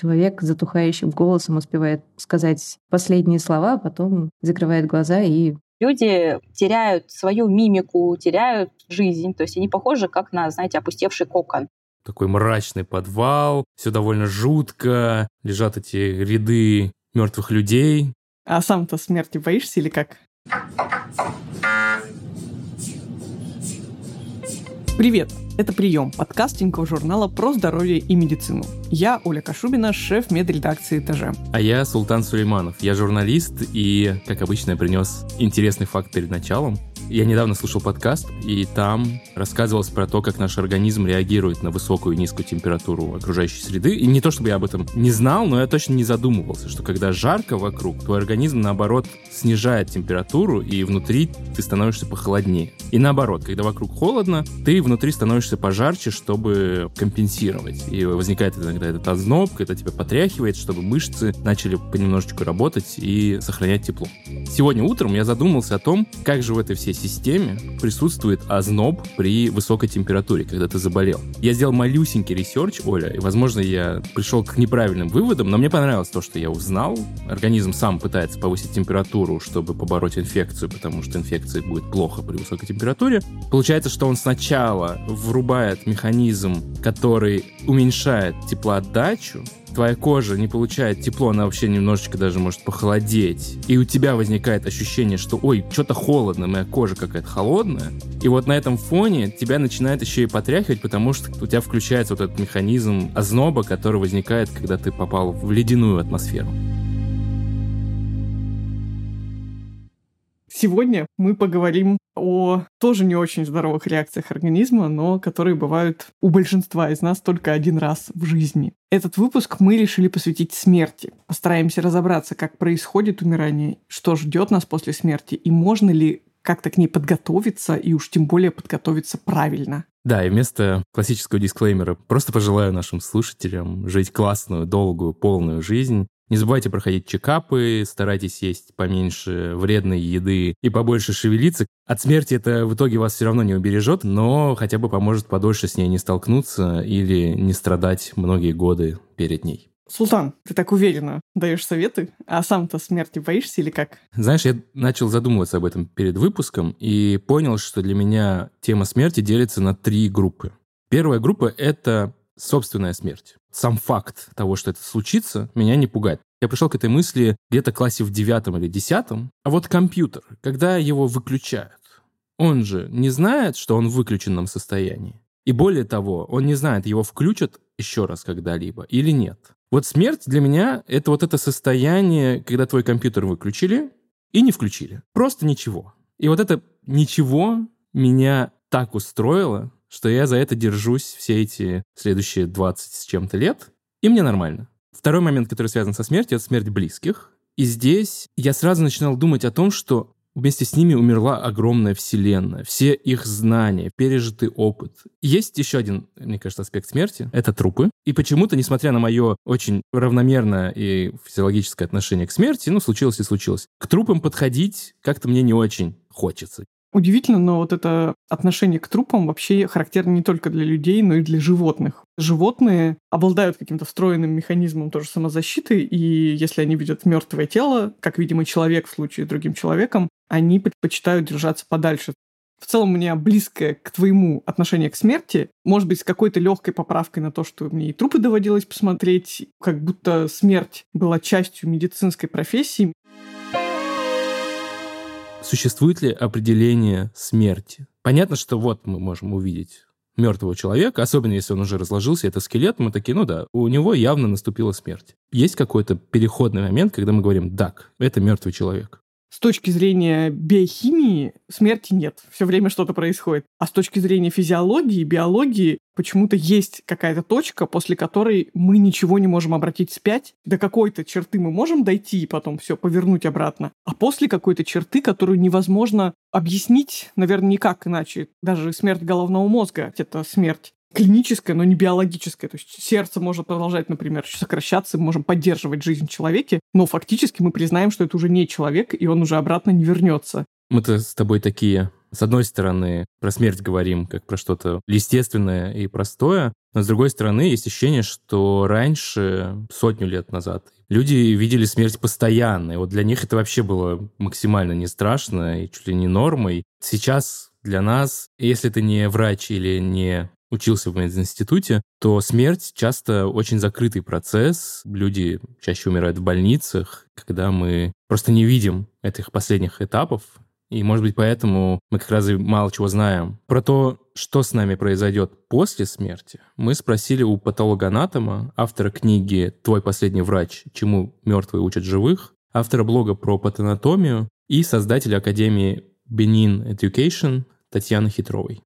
человек затухающим голосом успевает сказать последние слова, а потом закрывает глаза и люди теряют свою мимику, теряют жизнь. То есть они похожи как на, знаете, опустевший кокон. Такой мрачный подвал, все довольно жутко, лежат эти ряды мертвых людей. А сам-то смерти боишься или как? Привет! Это «Прием» подкастингового журнала про здоровье и медицину. Я Оля Кашубина, шеф медредакции «Этаже». А я Султан Сулейманов. Я журналист и, как обычно, принес интересный факт перед началом. Я недавно слушал подкаст, и там рассказывалось про то, как наш организм реагирует на высокую и низкую температуру окружающей среды. И не то, чтобы я об этом не знал, но я точно не задумывался, что когда жарко вокруг, твой организм, наоборот, снижает температуру, и внутри ты становишься похолоднее. И наоборот, когда вокруг холодно, ты внутри становишься пожарче, чтобы компенсировать. И возникает иногда этот озноб, когда тебя потряхивает, чтобы мышцы начали понемножечку работать и сохранять тепло. Сегодня утром я задумался о том, как же в этой всей системе присутствует озноб при высокой температуре, когда ты заболел. Я сделал малюсенький research, Оля, и, возможно, я пришел к неправильным выводам, но мне понравилось то, что я узнал. Организм сам пытается повысить температуру, чтобы побороть инфекцию, потому что инфекции будет плохо при высокой температуре. Получается, что он сначала врубает механизм, который уменьшает теплоотдачу, твоя кожа не получает тепло, она вообще немножечко даже может похолодеть, и у тебя возникает ощущение, что ой, что-то холодно, моя кожа какая-то холодная, и вот на этом фоне тебя начинает еще и потряхивать, потому что у тебя включается вот этот механизм озноба, который возникает, когда ты попал в ледяную атмосферу. Сегодня мы поговорим о тоже не очень здоровых реакциях организма, но которые бывают у большинства из нас только один раз в жизни. Этот выпуск мы решили посвятить смерти. Постараемся разобраться, как происходит умирание, что ждет нас после смерти и можно ли как-то к ней подготовиться и уж тем более подготовиться правильно. Да, и вместо классического дисклеймера просто пожелаю нашим слушателям жить классную, долгую, полную жизнь, не забывайте проходить чекапы, старайтесь есть поменьше вредной еды и побольше шевелиться. От смерти это в итоге вас все равно не убережет, но хотя бы поможет подольше с ней не столкнуться или не страдать многие годы перед ней. Султан, ты так уверенно даешь советы, а сам-то смерти боишься или как? Знаешь, я начал задумываться об этом перед выпуском и понял, что для меня тема смерти делится на три группы. Первая группа — это собственная смерть. Сам факт того, что это случится, меня не пугает. Я пришел к этой мысли где-то в классе в девятом или десятом. А вот компьютер, когда его выключают, он же не знает, что он в выключенном состоянии. И более того, он не знает, его включат еще раз когда-либо или нет. Вот смерть для меня — это вот это состояние, когда твой компьютер выключили и не включили. Просто ничего. И вот это ничего меня так устроило, что я за это держусь все эти следующие 20 с чем-то лет, и мне нормально. Второй момент, который связан со смертью, это смерть близких. И здесь я сразу начинал думать о том, что вместе с ними умерла огромная вселенная, все их знания, пережитый опыт. Есть еще один, мне кажется, аспект смерти — это трупы. И почему-то, несмотря на мое очень равномерное и физиологическое отношение к смерти, ну, случилось и случилось, к трупам подходить как-то мне не очень хочется. Удивительно, но вот это отношение к трупам вообще характерно не только для людей, но и для животных. Животные обладают каким-то встроенным механизмом тоже самозащиты, и если они видят мертвое тело, как, видимо, человек в случае с другим человеком, они предпочитают держаться подальше. В целом у меня близкое к твоему отношение к смерти, может быть, с какой-то легкой поправкой на то, что мне и трупы доводилось посмотреть, как будто смерть была частью медицинской профессии. Существует ли определение смерти? Понятно, что вот мы можем увидеть мертвого человека, особенно если он уже разложился, это скелет, мы такие, ну да, у него явно наступила смерть. Есть какой-то переходный момент, когда мы говорим, так, это мертвый человек с точки зрения биохимии смерти нет. Все время что-то происходит. А с точки зрения физиологии, биологии, почему-то есть какая-то точка, после которой мы ничего не можем обратить вспять. До какой-то черты мы можем дойти и потом все повернуть обратно. А после какой-то черты, которую невозможно объяснить, наверное, никак иначе. Даже смерть головного мозга — это смерть клиническое, но не биологическое. То есть сердце может продолжать, например, сокращаться, мы можем поддерживать жизнь в человеке, но фактически мы признаем, что это уже не человек, и он уже обратно не вернется. Мы-то с тобой такие с одной стороны, про смерть говорим как про что-то естественное и простое, Но, с другой стороны, есть ощущение, что раньше, сотню лет назад, люди видели смерть постоянно. И вот для них это вообще было максимально не страшно и чуть ли не нормой. Сейчас для нас, если ты не врач или не учился в мединституте, то смерть часто очень закрытый процесс. Люди чаще умирают в больницах, когда мы просто не видим этих последних этапов. И, может быть, поэтому мы как раз и мало чего знаем. Про то, что с нами произойдет после смерти, мы спросили у патологоанатома, автора книги «Твой последний врач. Чему мертвые учат живых», автора блога про патанатомию и создателя Академии Benin Education Татьяны Хитровой.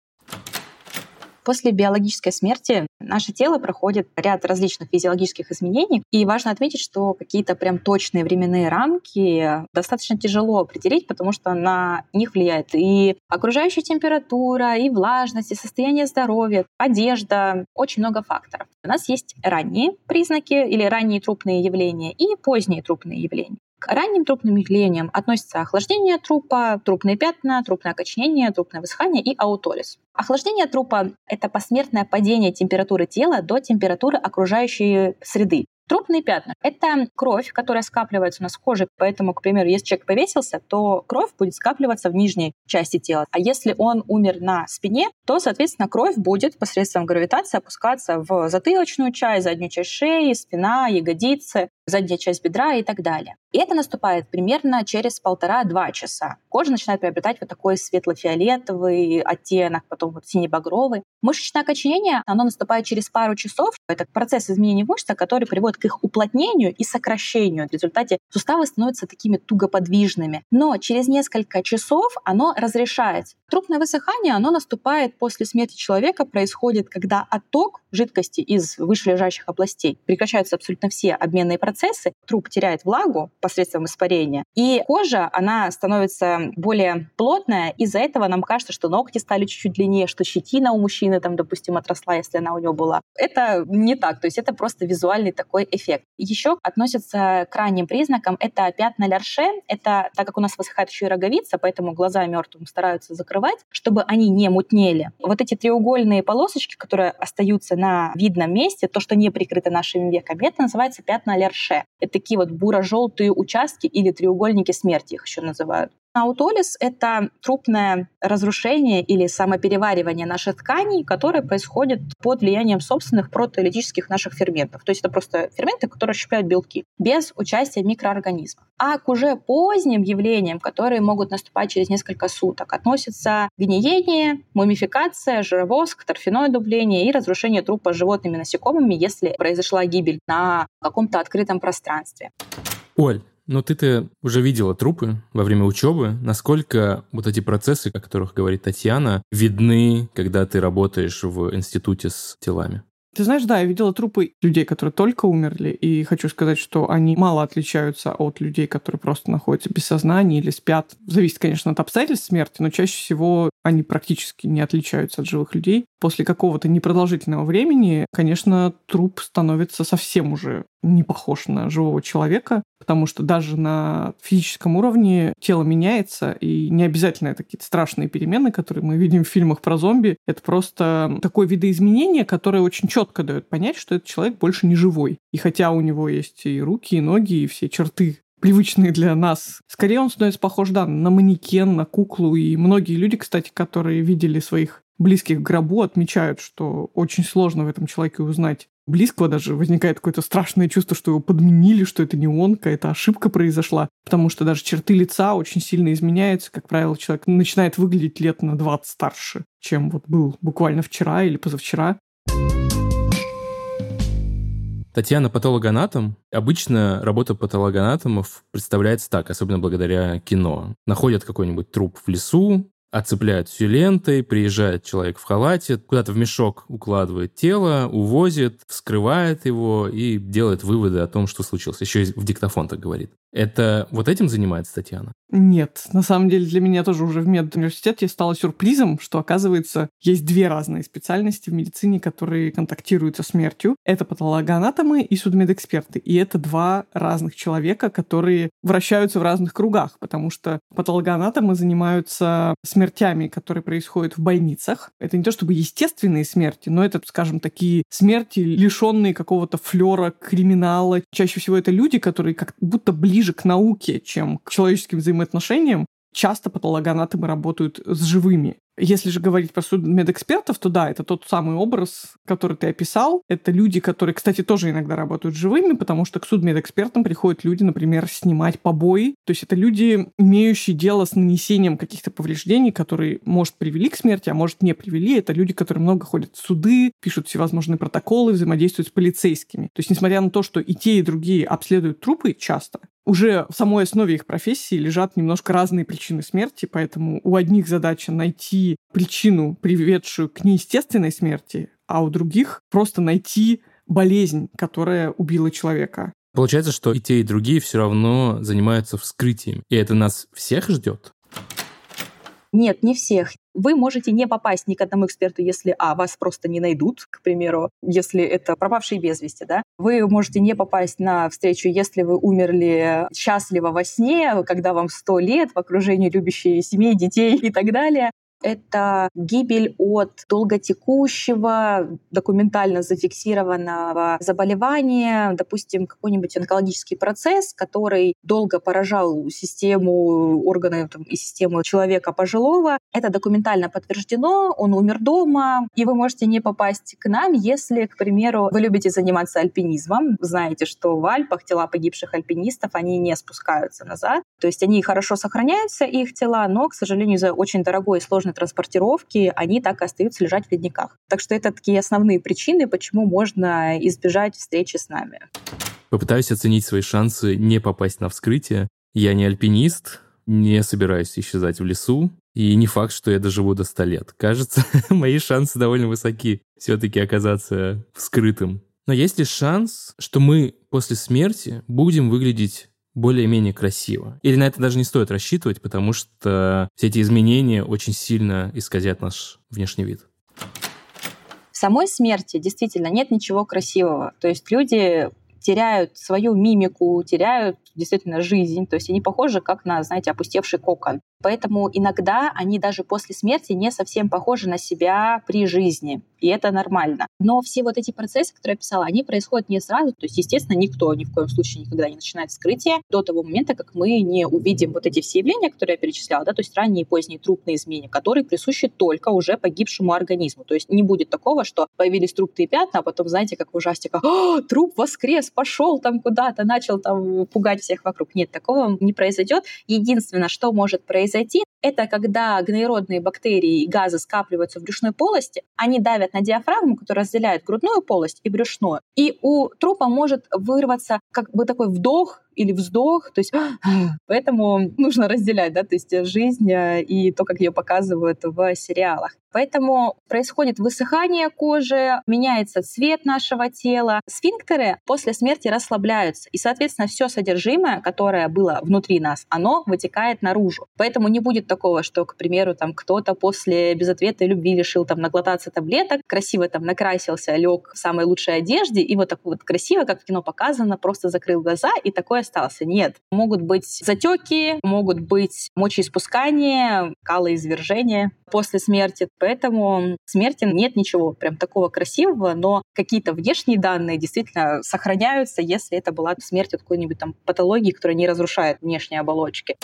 После биологической смерти наше тело проходит ряд различных физиологических изменений, и важно отметить, что какие-то прям точные временные рамки достаточно тяжело определить, потому что на них влияет и окружающая температура, и влажность, и состояние здоровья, одежда, очень много факторов. У нас есть ранние признаки или ранние трупные явления и поздние трупные явления. К ранним трупным явлениям относятся охлаждение трупа, трупные пятна, трупное окоченение, трупное высыхание и аутолиз. Охлаждение трупа — это посмертное падение температуры тела до температуры окружающей среды. Трупные пятна — это кровь, которая скапливается у нас в коже. Поэтому, к примеру, если человек повесился, то кровь будет скапливаться в нижней части тела. А если он умер на спине, то, соответственно, кровь будет посредством гравитации опускаться в затылочную часть, заднюю часть шеи, спина, ягодицы, задняя часть бедра и так далее. И это наступает примерно через полтора-два часа. Кожа начинает приобретать вот такой светло-фиолетовый оттенок, потом вот сине-багровый. Мышечное окоченение, оно наступает через пару часов. Это процесс изменения мышц, который приводит к их уплотнению и сокращению. В результате суставы становятся такими тугоподвижными. Но через несколько часов оно разрешается. Трупное высыхание, оно наступает после смерти человека, происходит, когда отток жидкости из вышележащих областей прекращаются абсолютно все обменные процессы, процессы, труп теряет влагу посредством испарения, и кожа, она становится более плотная, из-за этого нам кажется, что ногти стали чуть-чуть длиннее, что щетина у мужчины там, допустим, отросла, если она у него была. Это не так, то есть это просто визуальный такой эффект. Еще относится к ранним признакам, это пятна Лярше, это так как у нас высыхает еще и роговица, поэтому глаза мертвым стараются закрывать, чтобы они не мутнели. Вот эти треугольные полосочки, которые остаются на видном месте, то, что не прикрыто нашими веками, это называется пятна Лярше Это такие вот буро-желтые участки или треугольники смерти их еще называют. Аутолиз — это трупное разрушение или самопереваривание наших тканей, которое происходит под влиянием собственных протеолитических наших ферментов. То есть это просто ферменты, которые расщепляют белки, без участия микроорганизмов. А к уже поздним явлениям, которые могут наступать через несколько суток, относятся гниение, мумификация, жировоск, торфяное дубление и разрушение трупа животными насекомыми, если произошла гибель на каком-то открытом пространстве. Оль, но ты-то уже видела трупы во время учебы. Насколько вот эти процессы, о которых говорит Татьяна, видны, когда ты работаешь в институте с телами? Ты знаешь, да, я видела трупы людей, которые только умерли, и хочу сказать, что они мало отличаются от людей, которые просто находятся без сознания или спят. Зависит, конечно, от обстоятельств смерти, но чаще всего они практически не отличаются от живых людей. После какого-то непродолжительного времени, конечно, труп становится совсем уже не похож на живого человека, потому что даже на физическом уровне тело меняется, и не обязательно это какие-то страшные перемены, которые мы видим в фильмах про зомби. Это просто такое видоизменение, которое очень четко дает понять, что этот человек больше не живой. И хотя у него есть и руки, и ноги, и все черты привычные для нас. Скорее он становится похож, да, на манекен, на куклу. И многие люди, кстати, которые видели своих близких в гробу, отмечают, что очень сложно в этом человеке узнать близкого даже возникает какое-то страшное чувство, что его подменили, что это не он, какая-то ошибка произошла, потому что даже черты лица очень сильно изменяются. Как правило, человек начинает выглядеть лет на 20 старше, чем вот был буквально вчера или позавчера. Татьяна патологоанатом. Обычно работа патологоанатомов представляется так, особенно благодаря кино. Находят какой-нибудь труп в лесу, отцепляют всю лентой, приезжает человек в халате, куда-то в мешок укладывает тело, увозит, вскрывает его и делает выводы о том, что случилось. Еще и в диктофон так говорит. Это вот этим занимается Татьяна? Нет, на самом деле для меня тоже уже в медуниверситете стало сюрпризом, что, оказывается, есть две разные специальности в медицине, которые контактируют со смертью. Это патологоанатомы и судмедэксперты. И это два разных человека, которые вращаются в разных кругах, потому что патологоанатомы занимаются смертями, которые происходят в больницах. Это не то чтобы естественные смерти, но это, скажем, такие смерти, лишенные какого-то флера криминала. Чаще всего это люди, которые как будто ближе к науке, чем к человеческим взаимоотношениям. Часто патологоанатомы работают с живыми. Если же говорить про судмедэкспертов, то да, это тот самый образ, который ты описал. Это люди, которые, кстати, тоже иногда работают живыми, потому что к судмедэкспертам приходят люди, например, снимать побои. То есть это люди, имеющие дело с нанесением каких-то повреждений, которые, может, привели к смерти, а может, не привели. Это люди, которые много ходят в суды, пишут всевозможные протоколы, взаимодействуют с полицейскими. То есть, несмотря на то, что и те, и другие обследуют трупы часто, уже в самой основе их профессии лежат немножко разные причины смерти, поэтому у одних задача найти причину, приведшую к неестественной смерти, а у других просто найти болезнь, которая убила человека. Получается, что и те, и другие все равно занимаются вскрытием. И это нас всех ждет? Нет, не всех. Вы можете не попасть ни к одному эксперту, если, а, вас просто не найдут, к примеру, если это пропавшие без вести, да. Вы можете не попасть на встречу, если вы умерли счастливо во сне, когда вам сто лет в окружении любящей семей, детей и так далее это гибель от долготекущего, документально зафиксированного заболевания, допустим, какой-нибудь онкологический процесс, который долго поражал систему органы там, и систему человека пожилого. Это документально подтверждено, он умер дома, и вы можете не попасть к нам, если, к примеру, вы любите заниматься альпинизмом, знаете, что в Альпах тела погибших альпинистов, они не спускаются назад, то есть они хорошо сохраняются, их тела, но, к сожалению, из-за очень дорогой и сложной транспортировки, они так и остаются лежать в ледниках. Так что это такие основные причины, почему можно избежать встречи с нами. Попытаюсь оценить свои шансы не попасть на вскрытие. Я не альпинист, не собираюсь исчезать в лесу, и не факт, что я доживу до 100 лет. Кажется, мои шансы довольно высоки все-таки оказаться вскрытым. Но есть ли шанс, что мы после смерти будем выглядеть более-менее красиво. Или на это даже не стоит рассчитывать, потому что все эти изменения очень сильно исказят наш внешний вид. В самой смерти действительно нет ничего красивого. То есть люди теряют свою мимику, теряют действительно жизнь, то есть они похожи как на, знаете, опустевший кокон. Поэтому иногда они даже после смерти не совсем похожи на себя при жизни. И это нормально. Но все вот эти процессы, которые я писала, они происходят не сразу. То есть, естественно, никто ни в коем случае никогда не начинает вскрытие до того момента, как мы не увидим вот эти все явления, которые я перечисляла, да, то есть ранние и поздние трупные изменения, которые присущи только уже погибшему организму. То есть не будет такого, что появились трупные пятна, а потом, знаете, как в ужастиках, «А, труп воскрес, пошел там куда-то, начал там пугать всех вокруг. Нет, такого не произойдет. Единственное, что может произойти, это когда гноеродные бактерии и газы скапливаются в брюшной полости, они давят на диафрагму, которая разделяет грудную полость и брюшную, и у трупа может вырваться как бы такой вдох или вздох, то есть поэтому нужно разделять, да, то есть жизнь э, и то, как ее показывают в сериалах. Поэтому происходит высыхание кожи, меняется цвет нашего тела. Сфинктеры после смерти расслабляются, и, соответственно, все содержимое, которое было внутри нас, оно вытекает наружу. Поэтому не будет такого, что, к примеру, там кто-то после безответной любви решил там наглотаться таблеток, красиво там накрасился, лег в самой лучшей одежде, и вот так вот красиво, как в кино показано, просто закрыл глаза, и такой остался. Нет. Могут быть затеки, могут быть мочеиспускание, калоизвержение после смерти. Поэтому смерти нет ничего прям такого красивого, но какие-то внешние данные действительно сохраняются, если это была смерть от какой-нибудь там патологии, которая не разрушает внешние оболочки.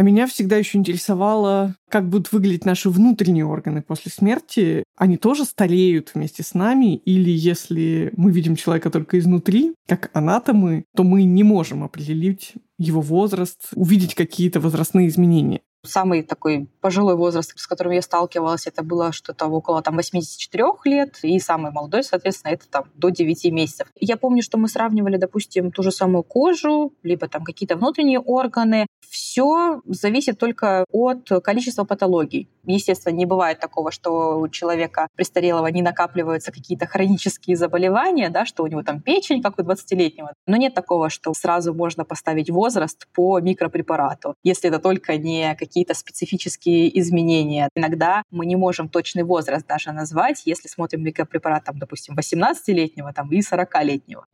А меня всегда еще интересовало, как будут выглядеть наши внутренние органы после смерти. Они тоже стареют вместе с нами? Или если мы видим человека только изнутри, как анатомы, то мы не можем определить его возраст, увидеть какие-то возрастные изменения? Самый такой пожилой возраст, с которым я сталкивалась, это было что-то около там, 84 лет, и самый молодой, соответственно, это там до 9 месяцев. Я помню, что мы сравнивали, допустим, ту же самую кожу, либо там какие-то внутренние органы. Все зависит только от количества патологий. Естественно, не бывает такого, что у человека престарелого не накапливаются какие-то хронические заболевания, да, что у него там печень, как у 20-летнего. Но нет такого, что сразу можно поставить возраст по микропрепарату, если это только не какие-то специфические изменения. Иногда мы не можем точный возраст даже назвать, если смотрим микропрепарат, там, допустим, 18-летнего там, и 40-летнего.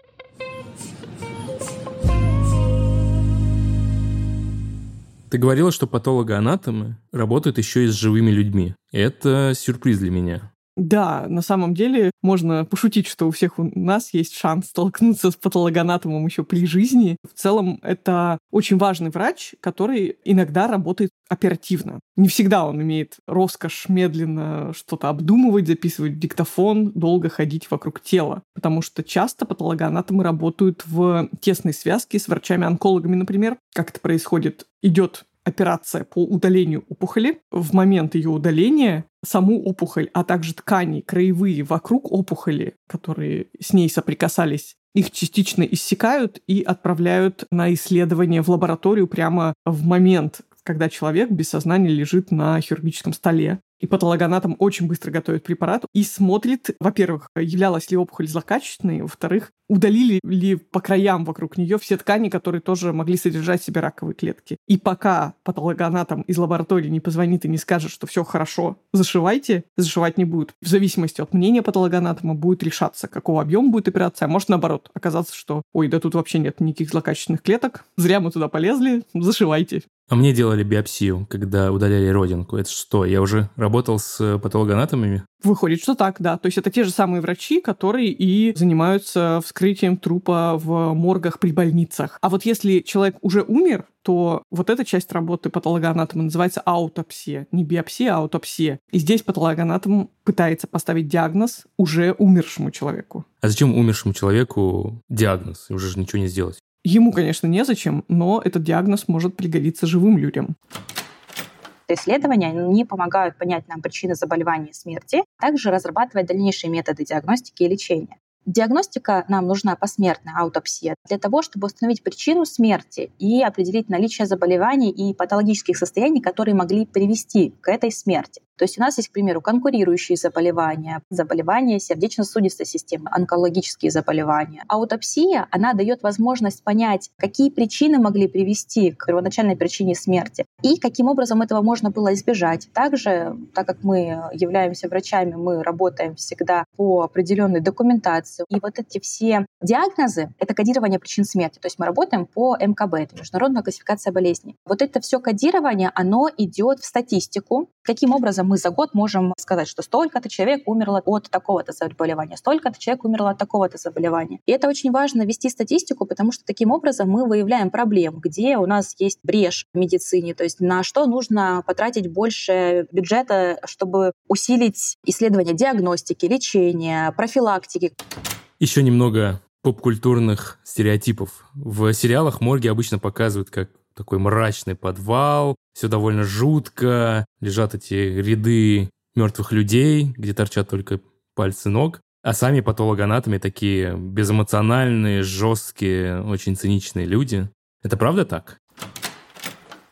Ты говорила, что патологоанатомы работают еще и с живыми людьми. Это сюрприз для меня. Да, на самом деле можно пошутить, что у всех у нас есть шанс столкнуться с патологоанатомом еще при жизни. В целом, это очень важный врач, который иногда работает оперативно. Не всегда он имеет роскошь медленно что-то обдумывать, записывать диктофон, долго ходить вокруг тела. Потому что часто патологоанатомы работают в тесной связке с врачами-онкологами, например. Как это происходит? Идет операция по удалению опухоли. В момент ее удаления саму опухоль, а также ткани краевые вокруг опухоли, которые с ней соприкасались, их частично иссякают и отправляют на исследование в лабораторию прямо в момент, когда человек без сознания лежит на хирургическом столе. И патологоанатом очень быстро готовит препарат и смотрит, во-первых, являлась ли опухоль злокачественной, во-вторых, удалили ли по краям вокруг нее все ткани, которые тоже могли содержать в себе раковые клетки. И пока патологоанатом из лаборатории не позвонит и не скажет, что все хорошо, зашивайте, зашивать не будут. В зависимости от мнения патологоанатома будет решаться, какого объема будет операция. А может, наоборот, оказаться, что ой, да тут вообще нет никаких злокачественных клеток, зря мы туда полезли, зашивайте. А мне делали биопсию, когда удаляли родинку. Это что, я уже работал с патологоанатомами? Выходит, что так, да. То есть это те же самые врачи, которые и занимаются вскрытием трупа в моргах при больницах. А вот если человек уже умер, то вот эта часть работы патологоанатома называется аутопсия. Не биопсия, а аутопсия. И здесь патологоанатом пытается поставить диагноз уже умершему человеку. А зачем умершему человеку диагноз? Уже же ничего не сделать. Ему, конечно, незачем, но этот диагноз может пригодиться живым людям. Исследования не помогают понять нам причины заболевания и смерти, а также разрабатывать дальнейшие методы диагностики и лечения. Диагностика нам нужна посмертная аутопсия для того, чтобы установить причину смерти и определить наличие заболеваний и патологических состояний, которые могли привести к этой смерти. То есть у нас есть, к примеру, конкурирующие заболевания, заболевания сердечно-сосудистой системы, онкологические заболевания. Аутопсия, она дает возможность понять, какие причины могли привести к первоначальной причине смерти и каким образом этого можно было избежать. Также, так как мы являемся врачами, мы работаем всегда по определенной документации. И вот эти все диагнозы — это кодирование причин смерти. То есть мы работаем по МКБ, это Международная классификация болезней. Вот это все кодирование, оно идет в статистику. Каким образом мы за год можем сказать, что столько-то человек умерло от такого-то заболевания, столько-то человек умерло от такого-то заболевания. И это очень важно вести статистику, потому что таким образом мы выявляем проблем, где у нас есть брешь в медицине, то есть на что нужно потратить больше бюджета, чтобы усилить исследование диагностики, лечения, профилактики. Еще немного попкультурных стереотипов. В сериалах морги обычно показывают как такой мрачный подвал, все довольно жутко, лежат эти ряды мертвых людей, где торчат только пальцы ног, а сами патологоанатоми такие безэмоциональные, жесткие, очень циничные люди. Это правда так?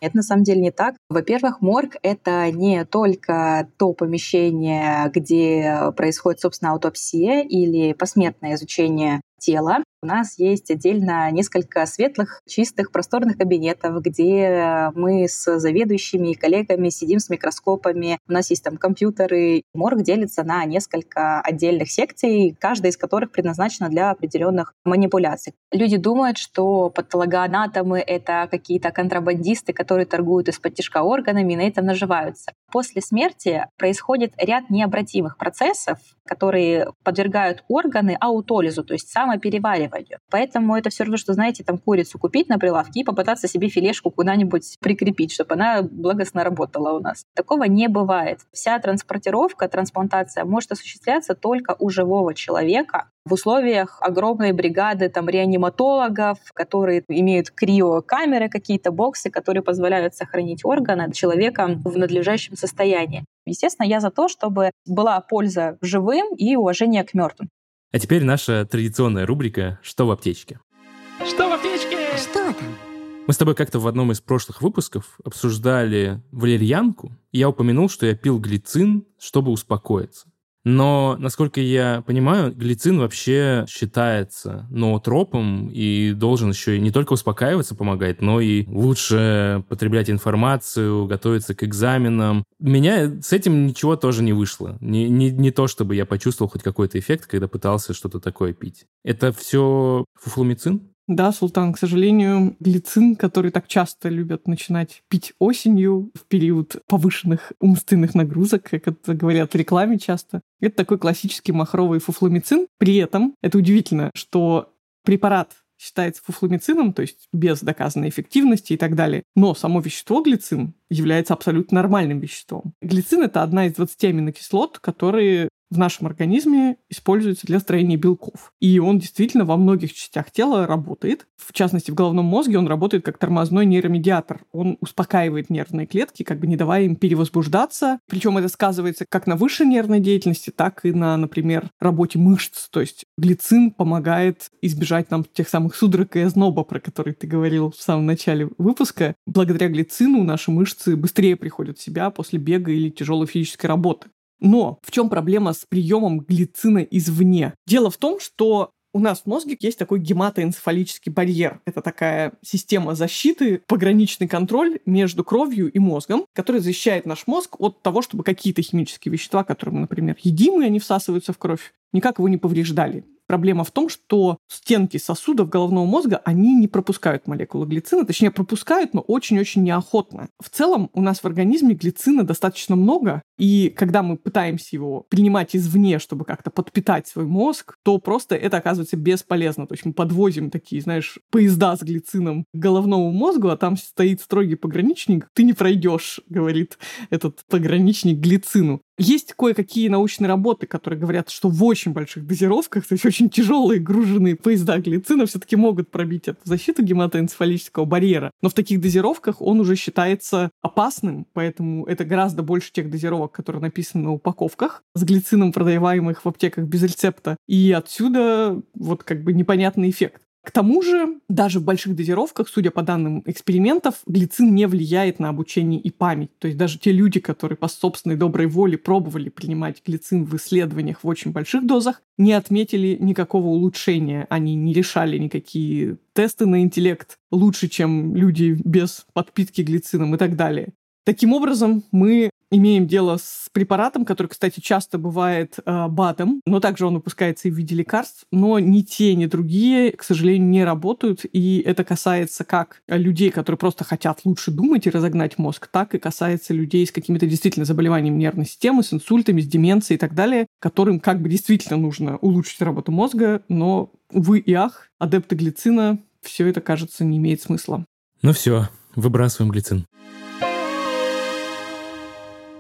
Это на самом деле не так. Во-первых, морг — это не только то помещение, где происходит, собственно, аутопсия или посмертное изучение тела. У нас есть отдельно несколько светлых, чистых, просторных кабинетов, где мы с заведующими и коллегами сидим с микроскопами. У нас есть там компьютеры. Морг делится на несколько отдельных секций, каждая из которых предназначена для определенных манипуляций. Люди думают, что патологоанатомы — это какие-то контрабандисты, которые торгуют из-под тяжка органами и на этом наживаются. После смерти происходит ряд необратимых процессов, которые подвергают органы аутолизу, то есть самоперевариванию перевариванию. Поэтому это все равно, что, знаете, там курицу купить на прилавке и попытаться себе филешку куда-нибудь прикрепить, чтобы она благостно работала у нас. Такого не бывает. Вся транспортировка, трансплантация может осуществляться только у живого человека, в условиях огромной бригады там реаниматологов, которые имеют криокамеры, какие-то боксы, которые позволяют сохранить органы человека в надлежащем состоянии. Естественно, я за то, чтобы была польза живым и уважение к мертвым. А теперь наша традиционная рубрика «Что в аптечке?». Что в аптечке? Что там? Мы с тобой как-то в одном из прошлых выпусков обсуждали валерьянку, и я упомянул, что я пил глицин, чтобы успокоиться. Но, насколько я понимаю, глицин вообще считается ноотропом и должен еще и не только успокаиваться помогать, но и лучше потреблять информацию, готовиться к экзаменам. Меня с этим ничего тоже не вышло. Не, не, не то, чтобы я почувствовал хоть какой-то эффект, когда пытался что-то такое пить. Это все фуфломицин? Да, Султан, к сожалению, глицин, который так часто любят начинать пить осенью в период повышенных умственных нагрузок, как это говорят в рекламе часто, это такой классический махровый фуфломицин. При этом это удивительно, что препарат считается фуфломицином, то есть без доказанной эффективности и так далее. Но само вещество глицин является абсолютно нормальным веществом. Глицин — это одна из 20 аминокислот, которые в нашем организме используется для строения белков. И он действительно во многих частях тела работает. В частности, в головном мозге он работает как тормозной нейромедиатор. Он успокаивает нервные клетки, как бы не давая им перевозбуждаться. Причем это сказывается как на высшей нервной деятельности, так и на, например, работе мышц. То есть глицин помогает избежать нам тех самых судорог и озноба, про которые ты говорил в самом начале выпуска. Благодаря глицину наши мышцы быстрее приходят в себя после бега или тяжелой физической работы. Но в чем проблема с приемом глицина извне? Дело в том, что у нас в мозге есть такой гематоэнцефалический барьер. Это такая система защиты, пограничный контроль между кровью и мозгом, который защищает наш мозг от того, чтобы какие-то химические вещества, которые мы, например, едим, и они всасываются в кровь, никак его не повреждали. Проблема в том, что стенки сосудов головного мозга, они не пропускают молекулы глицина, точнее пропускают, но очень-очень неохотно. В целом у нас в организме глицина достаточно много, и когда мы пытаемся его принимать извне, чтобы как-то подпитать свой мозг, то просто это оказывается бесполезно. То есть мы подвозим такие, знаешь, поезда с глицином к головному мозгу, а там стоит строгий пограничник. Ты не пройдешь, говорит этот пограничник глицину. Есть кое-какие научные работы, которые говорят, что в очень больших дозировках, то есть очень тяжелые груженные поезда глицина все-таки могут пробить эту защиту гематоэнцефалического барьера. Но в таких дозировках он уже считается опасным, поэтому это гораздо больше тех дозировок, которые написаны на упаковках с глицином, продаваемых в аптеках без рецепта. И отсюда вот как бы непонятный эффект. К тому же, даже в больших дозировках, судя по данным экспериментов, глицин не влияет на обучение и память. То есть даже те люди, которые по собственной доброй воле пробовали принимать глицин в исследованиях в очень больших дозах, не отметили никакого улучшения. Они не решали никакие тесты на интеллект лучше, чем люди без подпитки глицином и так далее. Таким образом, мы имеем дело с препаратом, который, кстати, часто бывает э, БАДом, но также он выпускается и в виде лекарств, но ни те, ни другие, к сожалению, не работают, и это касается как людей, которые просто хотят лучше думать и разогнать мозг, так и касается людей с какими-то действительно заболеваниями нервной системы, с инсультами, с деменцией и так далее, которым как бы действительно нужно улучшить работу мозга, но, увы и ах, адепты глицина, все это, кажется, не имеет смысла. Ну все, выбрасываем глицин.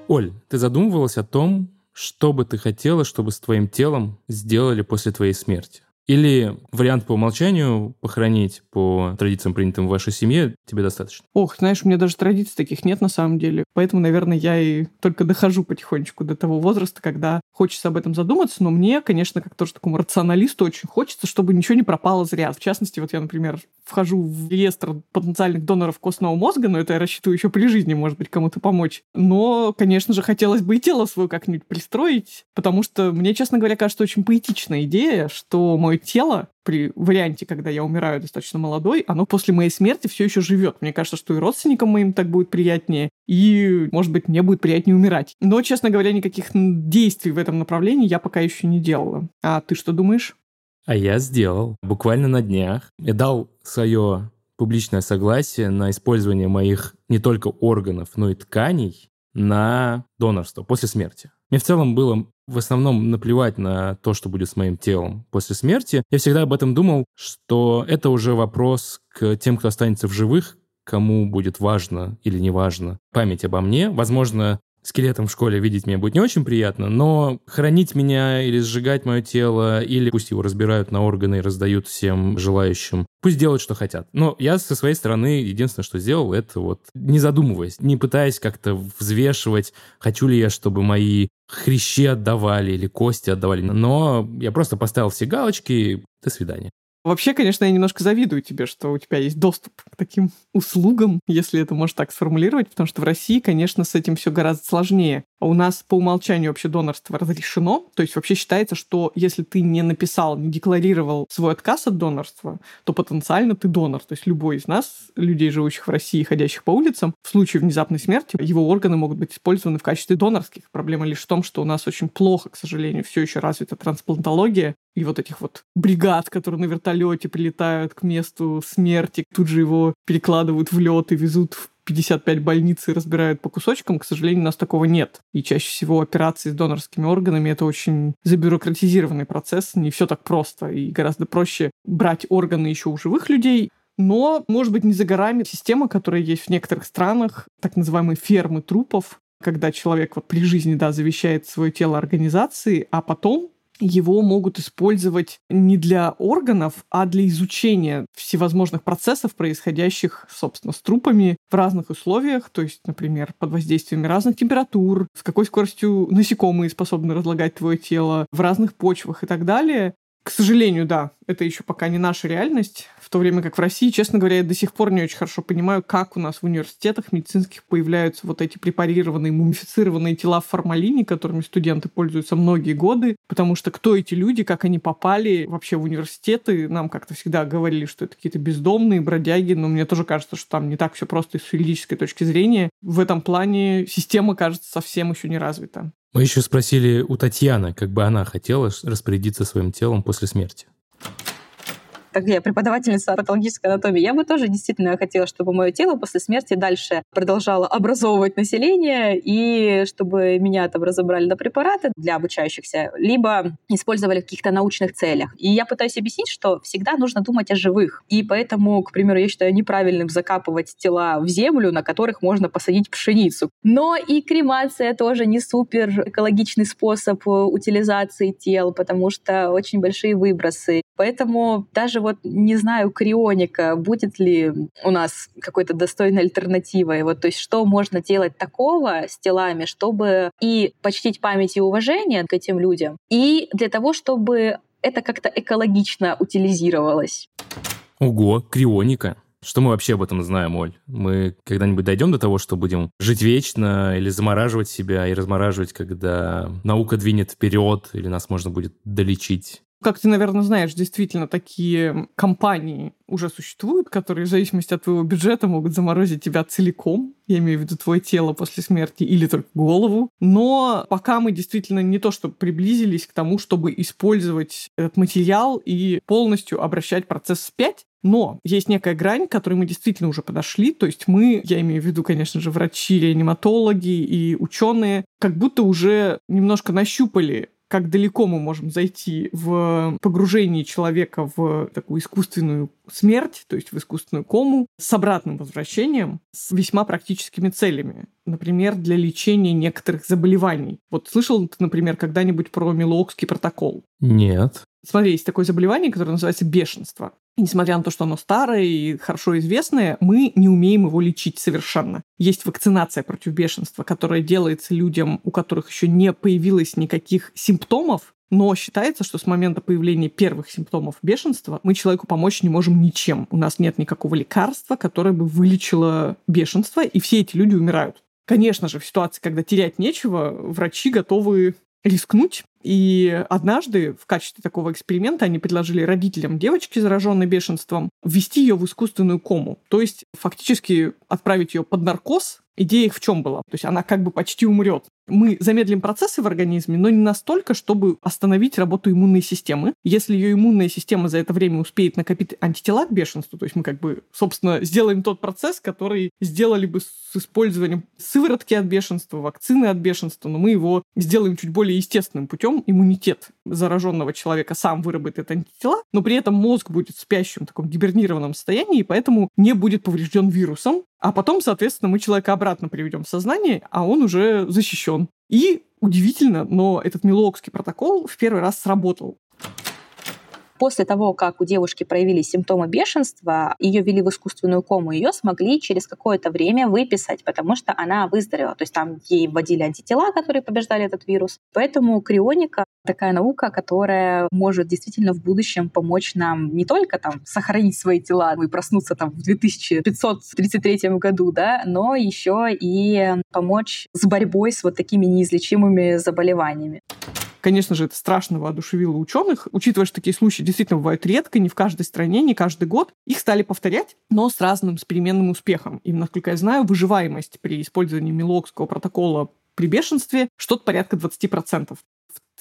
Оль, ты задумывалась о том, что бы ты хотела, чтобы с твоим телом сделали после твоей смерти? Или вариант по умолчанию похоронить по традициям, принятым в вашей семье, тебе достаточно? Ох, знаешь, у меня даже традиций таких нет на самом деле. Поэтому, наверное, я и только дохожу потихонечку до того возраста, когда хочется об этом задуматься. Но мне, конечно, как тоже такому рационалисту очень хочется, чтобы ничего не пропало зря. В частности, вот я, например, вхожу в реестр потенциальных доноров костного мозга, но это я рассчитываю еще при жизни, может быть, кому-то помочь. Но, конечно же, хотелось бы и тело свое как-нибудь пристроить, потому что мне, честно говоря, кажется очень поэтичная идея, что мое тело при варианте, когда я умираю достаточно молодой, оно после моей смерти все еще живет. Мне кажется, что и родственникам моим так будет приятнее, и, может быть, мне будет приятнее умирать. Но, честно говоря, никаких действий в этом направлении я пока еще не делала. А ты что думаешь? А я сделал. Буквально на днях. Я дал свое публичное согласие на использование моих не только органов, но и тканей на донорство после смерти. Мне в целом было в основном наплевать на то, что будет с моим телом после смерти. Я всегда об этом думал, что это уже вопрос к тем, кто останется в живых, кому будет важно или не важно память обо мне. Возможно, скелетом в школе видеть меня будет не очень приятно, но хранить меня или сжигать мое тело, или пусть его разбирают на органы и раздают всем желающим, пусть делают, что хотят. Но я со своей стороны единственное, что сделал, это вот не задумываясь, не пытаясь как-то взвешивать, хочу ли я, чтобы мои хрящи отдавали или кости отдавали. Но я просто поставил все галочки, до свидания. Вообще, конечно, я немножко завидую тебе, что у тебя есть доступ к таким услугам, если это можно так сформулировать, потому что в России, конечно, с этим все гораздо сложнее. А у нас по умолчанию вообще донорство разрешено, то есть вообще считается, что если ты не написал, не декларировал свой отказ от донорства, то потенциально ты донор. То есть любой из нас, людей, живущих в России, ходящих по улицам, в случае внезапной смерти его органы могут быть использованы в качестве донорских. Проблема лишь в том, что у нас очень плохо, к сожалению, все еще развита трансплантология, и вот этих вот бригад, которые на вертолете прилетают к месту смерти, тут же его перекладывают в лед и везут в 55 больниц и разбирают по кусочкам, к сожалению, у нас такого нет. И чаще всего операции с донорскими органами — это очень забюрократизированный процесс, не все так просто, и гораздо проще брать органы еще у живых людей, но, может быть, не за горами система, которая есть в некоторых странах, так называемые фермы трупов, когда человек вот при жизни, да, завещает свое тело организации, а потом его могут использовать не для органов, а для изучения всевозможных процессов, происходящих, собственно, с трупами в разных условиях, то есть, например, под воздействиями разных температур, с какой скоростью насекомые способны разлагать твое тело в разных почвах и так далее. К сожалению, да, это еще пока не наша реальность, в то время как в России, честно говоря, я до сих пор не очень хорошо понимаю, как у нас в университетах медицинских появляются вот эти препарированные, мумифицированные тела в формалине, которыми студенты пользуются многие годы, потому что кто эти люди, как они попали вообще в университеты, нам как-то всегда говорили, что это какие-то бездомные бродяги, но мне тоже кажется, что там не так все просто с юридической точки зрения. В этом плане система, кажется, совсем еще не развита. Мы еще спросили у Татьяны, как бы она хотела распорядиться своим телом после смерти так я преподавательница патологической анатомии, я бы тоже действительно хотела, чтобы мое тело после смерти дальше продолжало образовывать население, и чтобы меня там разобрали на препараты для обучающихся, либо использовали в каких-то научных целях. И я пытаюсь объяснить, что всегда нужно думать о живых. И поэтому, к примеру, я считаю неправильным закапывать тела в землю, на которых можно посадить пшеницу. Но и кремация тоже не супер экологичный способ утилизации тел, потому что очень большие выбросы. Поэтому даже вот не знаю, крионика, будет ли у нас какой-то достойной альтернативой? Вот, то есть что можно делать такого с телами, чтобы и почтить память и уважение к этим людям, и для того, чтобы это как-то экологично утилизировалось. Ого, крионика. Что мы вообще об этом знаем, Оль? Мы когда-нибудь дойдем до того, что будем жить вечно или замораживать себя и размораживать, когда наука двинет вперед или нас можно будет долечить? Как ты, наверное, знаешь, действительно такие компании уже существуют, которые в зависимости от твоего бюджета могут заморозить тебя целиком. Я имею в виду твое тело после смерти или только голову. Но пока мы действительно не то, что приблизились к тому, чтобы использовать этот материал и полностью обращать процесс вспять, но есть некая грань, к которой мы действительно уже подошли. То есть мы, я имею в виду, конечно же, врачи, реаниматологи и ученые, как будто уже немножко нащупали как далеко мы можем зайти в погружении человека в такую искусственную смерть, то есть в искусственную кому, с обратным возвращением, с весьма практическими целями. Например, для лечения некоторых заболеваний. Вот слышал ты, например, когда-нибудь про Милуокский протокол? Нет. Смотри, есть такое заболевание, которое называется бешенство. И несмотря на то, что оно старое и хорошо известное, мы не умеем его лечить совершенно. Есть вакцинация против бешенства, которая делается людям, у которых еще не появилось никаких симптомов, но считается, что с момента появления первых симптомов бешенства мы человеку помочь не можем ничем. У нас нет никакого лекарства, которое бы вылечило бешенство, и все эти люди умирают. Конечно же, в ситуации, когда терять нечего, врачи готовы рискнуть. И однажды в качестве такого эксперимента они предложили родителям девочки, зараженной бешенством, ввести ее в искусственную кому. То есть фактически отправить ее под наркоз. Идея их в чем была? То есть она как бы почти умрет мы замедлим процессы в организме, но не настолько, чтобы остановить работу иммунной системы. Если ее иммунная система за это время успеет накопить антитела к бешенству, то есть мы как бы, собственно, сделаем тот процесс, который сделали бы с использованием сыворотки от бешенства, вакцины от бешенства, но мы его сделаем чуть более естественным путем. Иммунитет зараженного человека сам выработает антитела, но при этом мозг будет в спящем таком гибернированном состоянии, и поэтому не будет поврежден вирусом, а потом, соответственно, мы человека обратно приведем в сознание, а он уже защищен. И удивительно, но этот Милуокский протокол в первый раз сработал. После того, как у девушки проявились симптомы бешенства, ее ввели в искусственную кому, ее смогли через какое-то время выписать, потому что она выздоровела. То есть там ей вводили антитела, которые побеждали этот вирус. Поэтому крионика такая наука, которая может действительно в будущем помочь нам не только там сохранить свои тела и проснуться там в 2533 году, да, но еще и помочь с борьбой с вот такими неизлечимыми заболеваниями. Конечно же, это страшно воодушевило ученых, учитывая, что такие случаи действительно бывают редко, не в каждой стране, не каждый год. Их стали повторять, но с разным, с переменным успехом. И, насколько я знаю, выживаемость при использовании Милокского протокола при бешенстве что-то порядка 20%.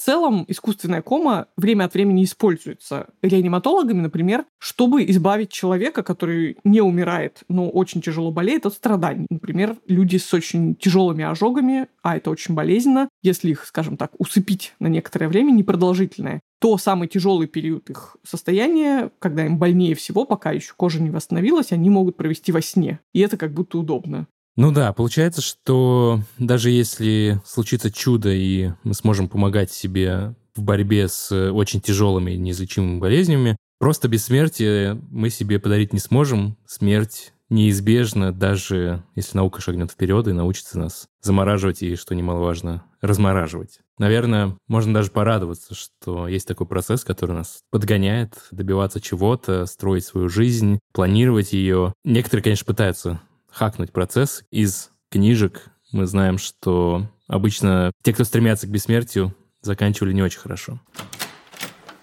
Целом искусственная кома время от времени используется реаниматологами, например, чтобы избавить человека, который не умирает, но очень тяжело болеет от страданий. Например, люди с очень тяжелыми ожогами, а это очень болезненно, если их, скажем так, усыпить на некоторое время, непродолжительное, то самый тяжелый период их состояния, когда им больнее всего, пока еще кожа не восстановилась, они могут провести во сне. И это как будто удобно. Ну да, получается, что даже если случится чудо, и мы сможем помогать себе в борьбе с очень тяжелыми неизлечимыми болезнями, просто бессмертие мы себе подарить не сможем. Смерть неизбежна, даже если наука шагнет вперед и научится нас замораживать и, что немаловажно, размораживать. Наверное, можно даже порадоваться, что есть такой процесс, который нас подгоняет добиваться чего-то, строить свою жизнь, планировать ее. Некоторые, конечно, пытаются хакнуть процесс из книжек. Мы знаем, что обычно те, кто стремятся к бессмертию, заканчивали не очень хорошо.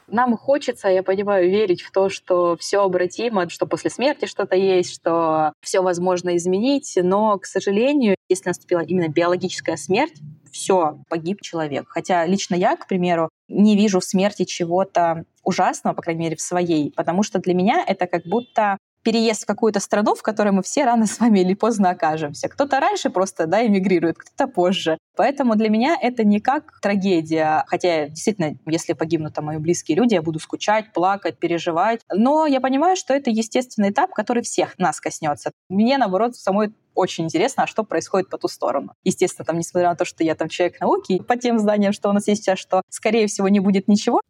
Нам хочется, я понимаю, верить в то, что все обратимо, что после смерти что-то есть, что все возможно изменить, но, к сожалению, если наступила именно биологическая смерть, все, погиб человек. Хотя лично я, к примеру, не вижу в смерти чего-то ужасного, по крайней мере, в своей, потому что для меня это как будто переезд в какую-то страну, в которой мы все рано с вами или поздно окажемся. Кто-то раньше просто да, эмигрирует, кто-то позже. Поэтому для меня это не как трагедия. Хотя, действительно, если погибнут там мои близкие люди, я буду скучать, плакать, переживать. Но я понимаю, что это естественный этап, который всех нас коснется. Мне, наоборот, самой очень интересно, а что происходит по ту сторону. Естественно, там, несмотря на то, что я там человек науки, по тем знаниям, что у нас есть сейчас, что, скорее всего, не будет ничего,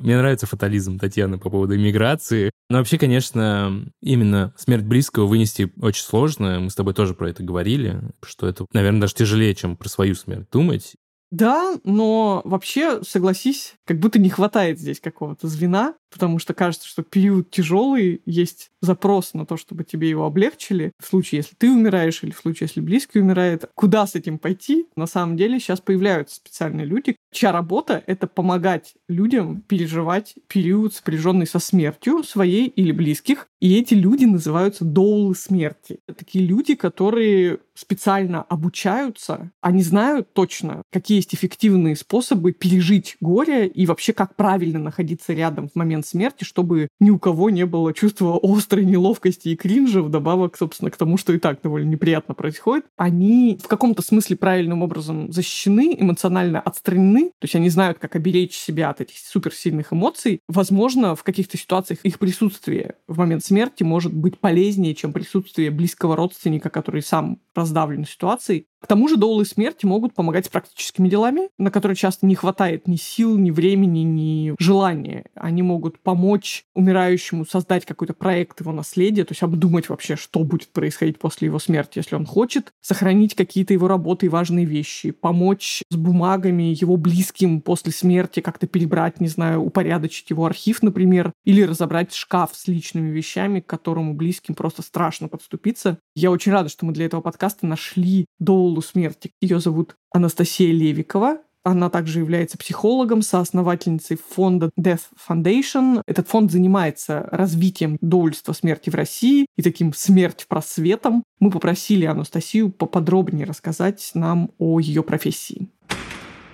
мне нравится фатализм Татьяны по поводу иммиграции. Но вообще, конечно, именно смерть близкого вынести очень сложно. Мы с тобой тоже про это говорили, что это, наверное, даже тяжелее, чем про свою смерть думать. Да, но вообще, согласись, как будто не хватает здесь какого-то звена, потому что кажется, что период тяжелый, есть запрос на то, чтобы тебе его облегчили. В случае, если ты умираешь или в случае, если близкий умирает, куда с этим пойти? На самом деле сейчас появляются специальные люди, чья работа — это помогать людям переживать период, сопряженный со смертью своей или близких. И эти люди называются доулы смерти. Это такие люди, которые специально обучаются, они знают точно, какие есть эффективные способы пережить горе и вообще как правильно находиться рядом в момент смерти, чтобы ни у кого не было чувства острой неловкости и кринжа, вдобавок, собственно, к тому, что и так довольно неприятно происходит. Они в каком-то смысле правильным образом защищены, эмоционально отстранены, то есть они знают, как оберечь себя от этих суперсильных эмоций. Возможно, в каких-то ситуациях их присутствие в момент смерти может быть полезнее, чем присутствие близкого родственника, который сам раздавлен ситуацией. К тому же доулы смерти могут помогать с практическими делами, на которые часто не хватает ни сил, ни времени, ни желания. Они могут помочь умирающему создать какой-то проект его наследия, то есть обдумать вообще, что будет происходить после его смерти, если он хочет, сохранить какие-то его работы и важные вещи, помочь с бумагами его близким после смерти как-то перебрать, не знаю, упорядочить его архив, например, или разобрать шкаф с личными вещами, к которому близким просто страшно подступиться. Я очень рада, что мы для этого подкаста нашли доулу смерти. Ее зовут Анастасия Левикова. Она также является психологом, соосновательницей фонда Death Foundation. Этот фонд занимается развитием доульства смерти в России и таким смерть просветом. Мы попросили Анастасию поподробнее рассказать нам о ее профессии.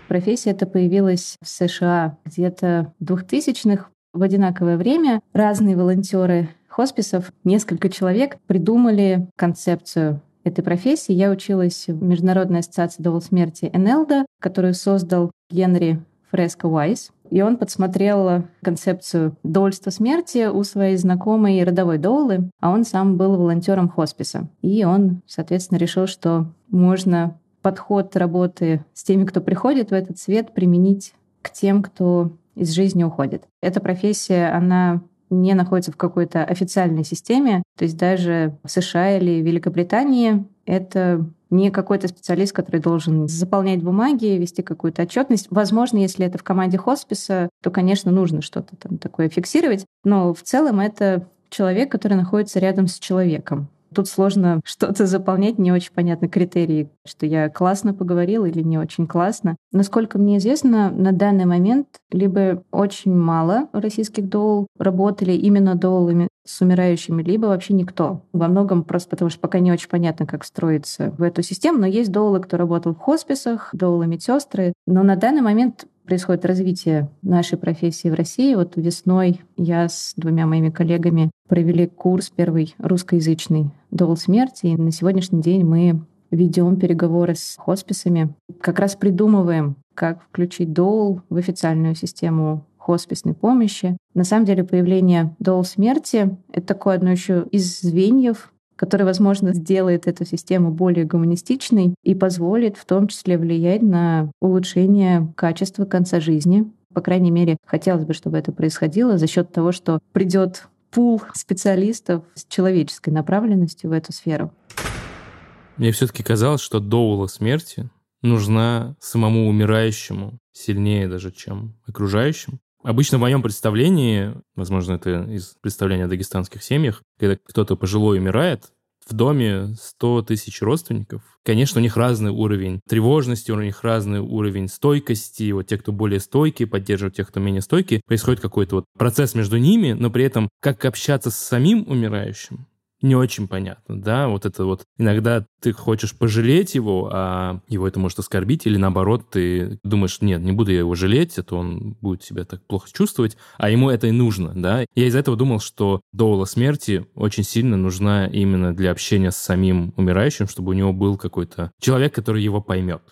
Профессия эта появилась в США где-то в 2000-х. В одинаковое время разные волонтеры хосписов, несколько человек придумали концепцию этой профессии. Я училась в Международной ассоциации довол смерти НЛДА, которую создал Генри Фреско Уайс. И он подсмотрел концепцию довольства смерти у своей знакомой родовой доулы, а он сам был волонтером хосписа. И он, соответственно, решил, что можно подход работы с теми, кто приходит в этот свет, применить к тем, кто из жизни уходит. Эта профессия, она не находится в какой-то официальной системе. То есть даже в США или Великобритании это не какой-то специалист, который должен заполнять бумаги, вести какую-то отчетность. Возможно, если это в команде хосписа, то, конечно, нужно что-то там такое фиксировать. Но в целом это человек, который находится рядом с человеком. Тут сложно что-то заполнять, не очень понятны критерии, что я классно поговорила или не очень классно. Насколько мне известно, на данный момент либо очень мало российских доул работали именно доулами с умирающими, либо вообще никто. Во многом просто потому, что пока не очень понятно, как строиться в эту систему, но есть доулы, кто работал в хосписах, доулы медсестры, но на данный момент происходит развитие нашей профессии в России. Вот весной я с двумя моими коллегами провели курс первый русскоязычный «Доул смерти», и на сегодняшний день мы ведем переговоры с хосписами, как раз придумываем, как включить доул в официальную систему хосписной помощи. На самом деле появление доул смерти — это такое одно еще из звеньев который, возможно, сделает эту систему более гуманистичной и позволит в том числе влиять на улучшение качества конца жизни. По крайней мере, хотелось бы, чтобы это происходило за счет того, что придет пул специалистов с человеческой направленностью в эту сферу. Мне все-таки казалось, что доула смерти нужна самому умирающему сильнее даже, чем окружающим. Обычно в моем представлении, возможно, это из представления о дагестанских семьях, когда кто-то пожилой умирает, в доме 100 тысяч родственников. Конечно, у них разный уровень тревожности, у них разный уровень стойкости. Вот те, кто более стойкие, поддерживают тех, кто менее стойкие. Происходит какой-то вот процесс между ними, но при этом как общаться с самим умирающим, не очень понятно, да, вот это вот иногда ты хочешь пожалеть его, а его это может оскорбить, или наоборот, ты думаешь, нет, не буду я его жалеть, это он будет себя так плохо чувствовать, а ему это и нужно, да. Я из за этого думал, что доула смерти очень сильно нужна именно для общения с самим умирающим, чтобы у него был какой-то человек, который его поймет.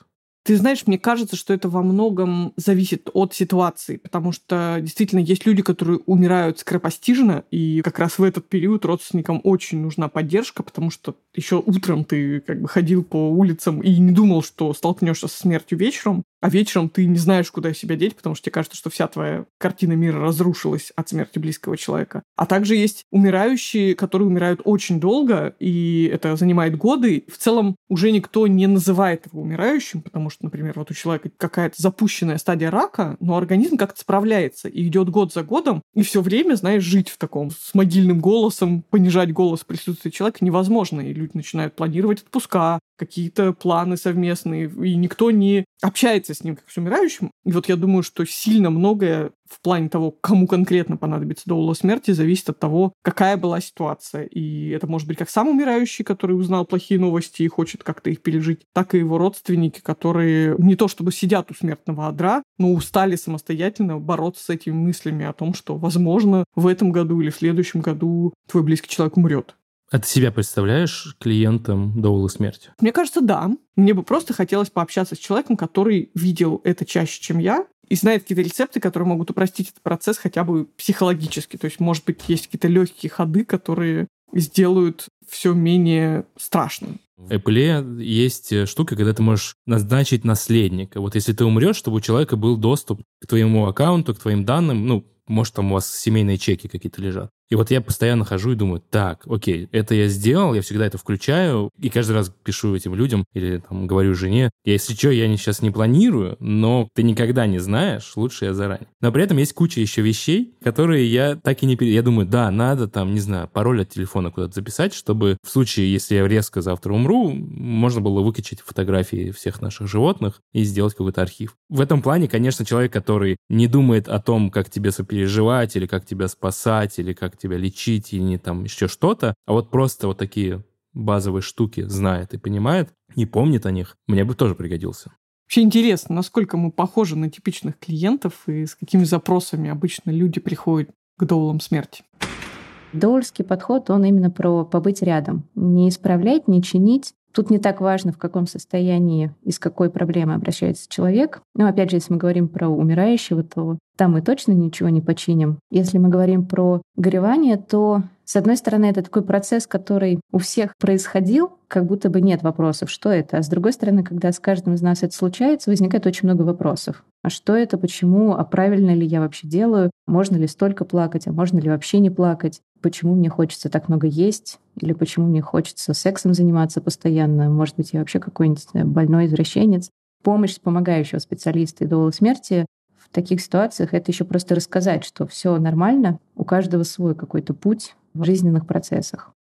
Ты знаешь, мне кажется, что это во многом зависит от ситуации, потому что действительно есть люди, которые умирают скоропостижно, и как раз в этот период родственникам очень нужна поддержка, потому что еще утром ты как бы ходил по улицам и не думал, что столкнешься со смертью вечером, а вечером ты не знаешь, куда себя деть, потому что тебе кажется, что вся твоя картина мира разрушилась от смерти близкого человека. А также есть умирающие, которые умирают очень долго, и это занимает годы. В целом уже никто не называет его умирающим, потому что, например, вот у человека какая-то запущенная стадия рака, но организм как-то справляется и идет год за годом, и все время, знаешь, жить в таком с могильным голосом, понижать голос в присутствии человека невозможно, и люди начинают планировать отпуска, какие-то планы совместные, и никто не общается с ним как с умирающим. И вот я думаю, что сильно многое в плане того, кому конкретно понадобится доула смерти, зависит от того, какая была ситуация. И это может быть как сам умирающий, который узнал плохие новости и хочет как-то их пережить, так и его родственники, которые не то чтобы сидят у смертного одра, но устали самостоятельно бороться с этими мыслями о том, что, возможно, в этом году или в следующем году твой близкий человек умрет. А ты себя представляешь клиентом доула смерти? Мне кажется, да. Мне бы просто хотелось пообщаться с человеком, который видел это чаще, чем я, и знает какие-то рецепты, которые могут упростить этот процесс хотя бы психологически. То есть, может быть, есть какие-то легкие ходы, которые сделают все менее страшным. В Apple есть штука, когда ты можешь назначить наследника. Вот если ты умрешь, чтобы у человека был доступ к твоему аккаунту, к твоим данным, ну, может, там у вас семейные чеки какие-то лежат. И вот я постоянно хожу и думаю, так, окей, это я сделал, я всегда это включаю, и каждый раз пишу этим людям или там говорю жене, если что, я сейчас не планирую, но ты никогда не знаешь, лучше я заранее. Но при этом есть куча еще вещей, которые я так и не... Я думаю, да, надо там, не знаю, пароль от телефона куда-то записать, чтобы в случае, если я резко завтра умру, можно было выкачать фотографии всех наших животных и сделать какой-то архив. В этом плане, конечно, человек, который не думает о том, как тебе сопереживать, или как тебя спасать, или как тебя лечить, или не там еще что-то, а вот просто вот такие базовые штуки знает и понимает, и помнит о них, мне бы тоже пригодился. Вообще интересно, насколько мы похожи на типичных клиентов и с какими запросами обычно люди приходят к доулам смерти. Доульский подход, он именно про побыть рядом. Не исправлять, не чинить, Тут не так важно, в каком состоянии и с какой проблемой обращается человек. Но опять же, если мы говорим про умирающего, то там мы точно ничего не починим. Если мы говорим про горевание, то с одной стороны, это такой процесс, который у всех происходил, как будто бы нет вопросов, что это. А с другой стороны, когда с каждым из нас это случается, возникает очень много вопросов. А что это, почему, а правильно ли я вообще делаю, можно ли столько плакать, а можно ли вообще не плакать, почему мне хочется так много есть, или почему мне хочется сексом заниматься постоянно, может быть, я вообще какой-нибудь больной извращенец. Помощь помогающего специалиста и до смерти в таких ситуациях это еще просто рассказать, что все нормально, у каждого свой какой-то путь, в жизненных процессах.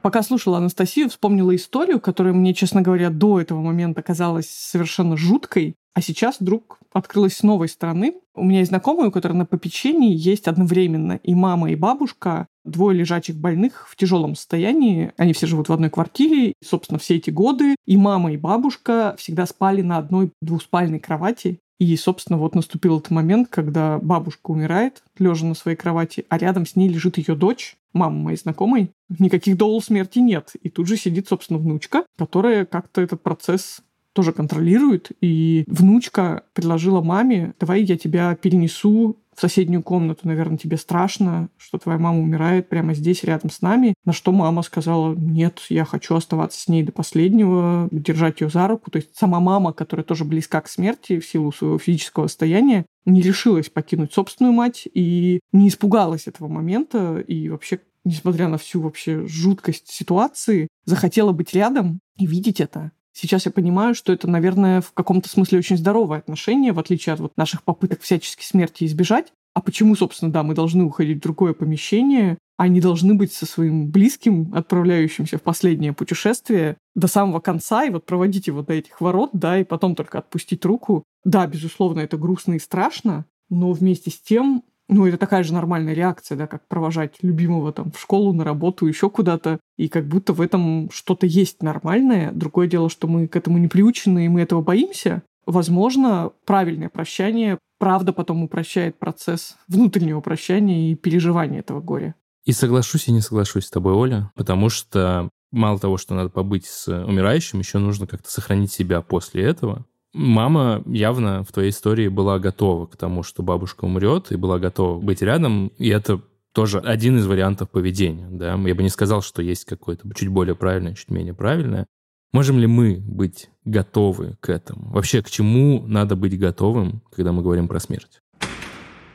Пока слушала Анастасию, вспомнила историю, которая мне, честно говоря, до этого момента казалась совершенно жуткой, а сейчас вдруг открылась с новой стороны. У меня есть знакомые, у которых на попечении есть одновременно и мама, и бабушка, двое лежачих больных в тяжелом состоянии. Они все живут в одной квартире. И, собственно, все эти годы и мама, и бабушка всегда спали на одной двуспальной кровати. И, собственно, вот наступил этот момент, когда бабушка умирает, лежа на своей кровати, а рядом с ней лежит ее дочь, мама моей знакомой. Никаких доул смерти нет. И тут же сидит, собственно, внучка, которая как-то этот процесс тоже контролирует. И внучка предложила маме, давай я тебя перенесу в соседнюю комнату, наверное, тебе страшно, что твоя мама умирает прямо здесь, рядом с нами. На что мама сказала, нет, я хочу оставаться с ней до последнего, держать ее за руку. То есть сама мама, которая тоже близка к смерти в силу своего физического состояния, не решилась покинуть собственную мать и не испугалась этого момента и вообще несмотря на всю вообще жуткость ситуации, захотела быть рядом и видеть это. Сейчас я понимаю, что это, наверное, в каком-то смысле очень здоровое отношение, в отличие от вот наших попыток всячески смерти избежать. А почему, собственно, да, мы должны уходить в другое помещение, а не должны быть со своим близким, отправляющимся в последнее путешествие до самого конца, и вот проводить его до этих ворот, да, и потом только отпустить руку. Да, безусловно, это грустно и страшно, но вместе с тем ну, это такая же нормальная реакция, да, как провожать любимого там в школу, на работу, еще куда-то. И как будто в этом что-то есть нормальное. Другое дело, что мы к этому не приучены, и мы этого боимся. Возможно, правильное прощание, правда, потом упрощает процесс внутреннего прощания и переживания этого горя. И соглашусь и не соглашусь с тобой, Оля, потому что мало того, что надо побыть с умирающим, еще нужно как-то сохранить себя после этого. Мама явно в твоей истории была готова к тому, что бабушка умрет, и была готова быть рядом, и это тоже один из вариантов поведения. Да? Я бы не сказал, что есть какое-то чуть более правильное, чуть менее правильное. Можем ли мы быть готовы к этому? Вообще, к чему надо быть готовым, когда мы говорим про смерть?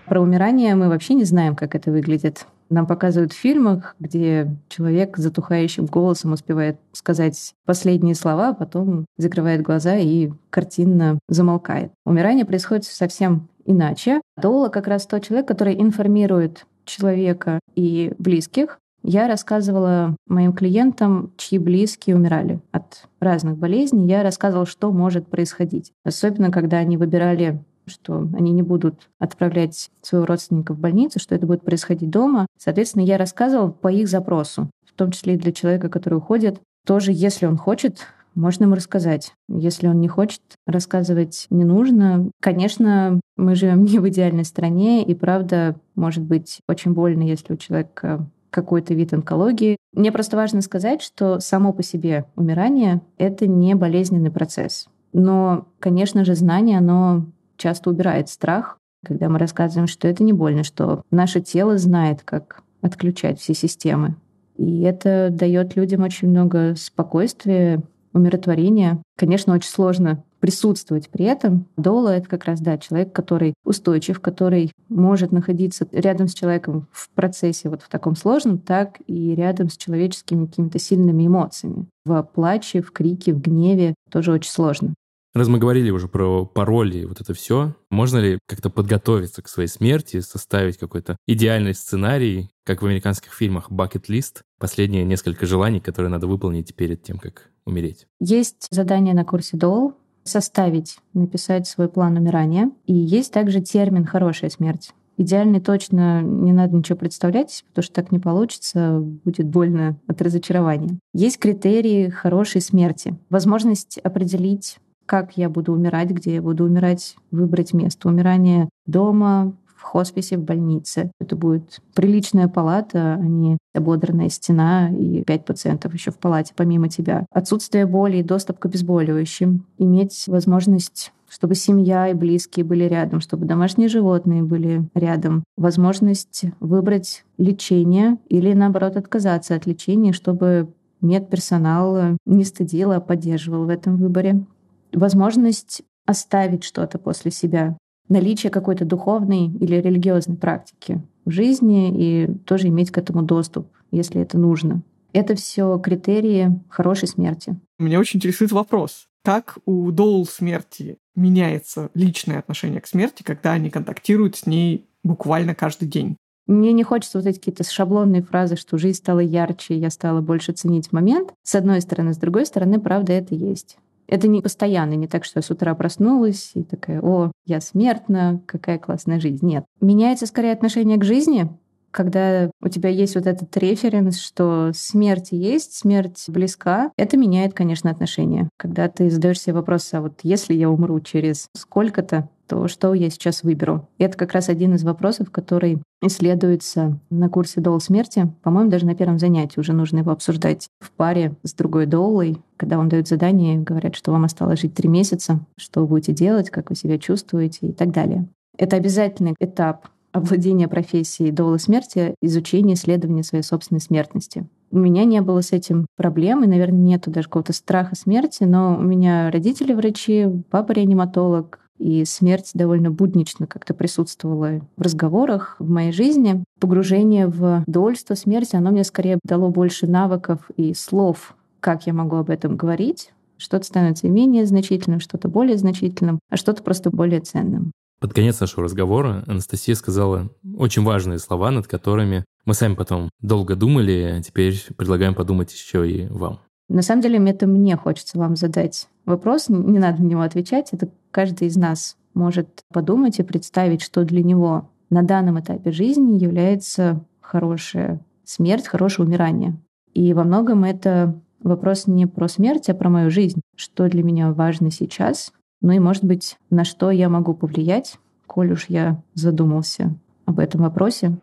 Про умирание мы вообще не знаем, как это выглядит. Нам показывают в фильмах, где человек затухающим голосом успевает сказать последние слова, а потом закрывает глаза и картинно замолкает. Умирание происходит совсем иначе. Доула как раз тот человек, который информирует человека и близких. Я рассказывала моим клиентам, чьи близкие умирали от разных болезней. Я рассказывала, что может происходить. Особенно, когда они выбирали что они не будут отправлять своего родственника в больницу, что это будет происходить дома. Соответственно, я рассказывала по их запросу, в том числе и для человека, который уходит. Тоже, если он хочет, можно ему рассказать. Если он не хочет, рассказывать не нужно. Конечно, мы живем не в идеальной стране, и правда, может быть очень больно, если у человека какой-то вид онкологии. Мне просто важно сказать, что само по себе умирание — это не болезненный процесс. Но, конечно же, знание, оно часто убирает страх, когда мы рассказываем, что это не больно, что наше тело знает, как отключать все системы. И это дает людям очень много спокойствия, умиротворения. Конечно, очень сложно присутствовать при этом. Дола — это как раз, да, человек, который устойчив, который может находиться рядом с человеком в процессе вот в таком сложном, так и рядом с человеческими какими-то сильными эмоциями. В плаче, в крике, в гневе тоже очень сложно. Раз мы говорили уже про пароли и вот это все, можно ли как-то подготовиться к своей смерти, составить какой-то идеальный сценарий, как в американских фильмах «Bucket List», последние несколько желаний, которые надо выполнить перед тем, как умереть? Есть задание на курсе Дол составить, написать свой план умирания. И есть также термин «хорошая смерть». Идеальный точно не надо ничего представлять, потому что так не получится, будет больно от разочарования. Есть критерии хорошей смерти. Возможность определить как я буду умирать, где я буду умирать, выбрать место умирания дома, в хосписе, в больнице. Это будет приличная палата, а не ободранная стена и пять пациентов еще в палате помимо тебя. Отсутствие боли и доступ к обезболивающим. Иметь возможность чтобы семья и близкие были рядом, чтобы домашние животные были рядом. Возможность выбрать лечение или, наоборот, отказаться от лечения, чтобы медперсонал не стыдил, а поддерживал в этом выборе возможность оставить что-то после себя, наличие какой-то духовной или религиозной практики в жизни и тоже иметь к этому доступ, если это нужно. Это все критерии хорошей смерти. Меня очень интересует вопрос. Как у доул смерти меняется личное отношение к смерти, когда они контактируют с ней буквально каждый день? Мне не хочется вот эти какие-то шаблонные фразы, что жизнь стала ярче, я стала больше ценить момент. С одной стороны. С другой стороны, правда, это есть. Это не постоянно, не так, что я с утра проснулась и такая, о, я смертна, какая классная жизнь. Нет. Меняется скорее отношение к жизни, когда у тебя есть вот этот референс, что смерть есть, смерть близка, это меняет, конечно, отношения. Когда ты задаешь себе вопрос, а вот если я умру через сколько-то, то что я сейчас выберу? Это как раз один из вопросов, который исследуется на курсе Дол смерти. По-моему, даже на первом занятии уже нужно его обсуждать в паре с другой Доулой, когда вам дают задание, говорят, что вам осталось жить три месяца, что вы будете делать, как вы себя чувствуете и так далее. Это обязательный этап овладения профессией Доулы смерти, изучение, исследования своей собственной смертности. У меня не было с этим проблем, и, наверное, нету даже какого-то страха смерти, но у меня родители врачи, папа реаниматолог, и смерть довольно буднично как-то присутствовала в разговорах в моей жизни. Погружение в довольство смерти, оно мне скорее дало больше навыков и слов, как я могу об этом говорить. Что-то становится менее значительным, что-то более значительным, а что-то просто более ценным. Под конец нашего разговора Анастасия сказала очень важные слова, над которыми мы сами потом долго думали, а теперь предлагаем подумать еще и вам. На самом деле, это мне хочется вам задать вопрос, не надо на него отвечать, это каждый из нас может подумать и представить, что для него на данном этапе жизни является хорошая смерть, хорошее умирание. И во многом это вопрос не про смерть, а про мою жизнь. Что для меня важно сейчас, ну и, может быть, на что я могу повлиять, коль уж я задумался об этом вопросе.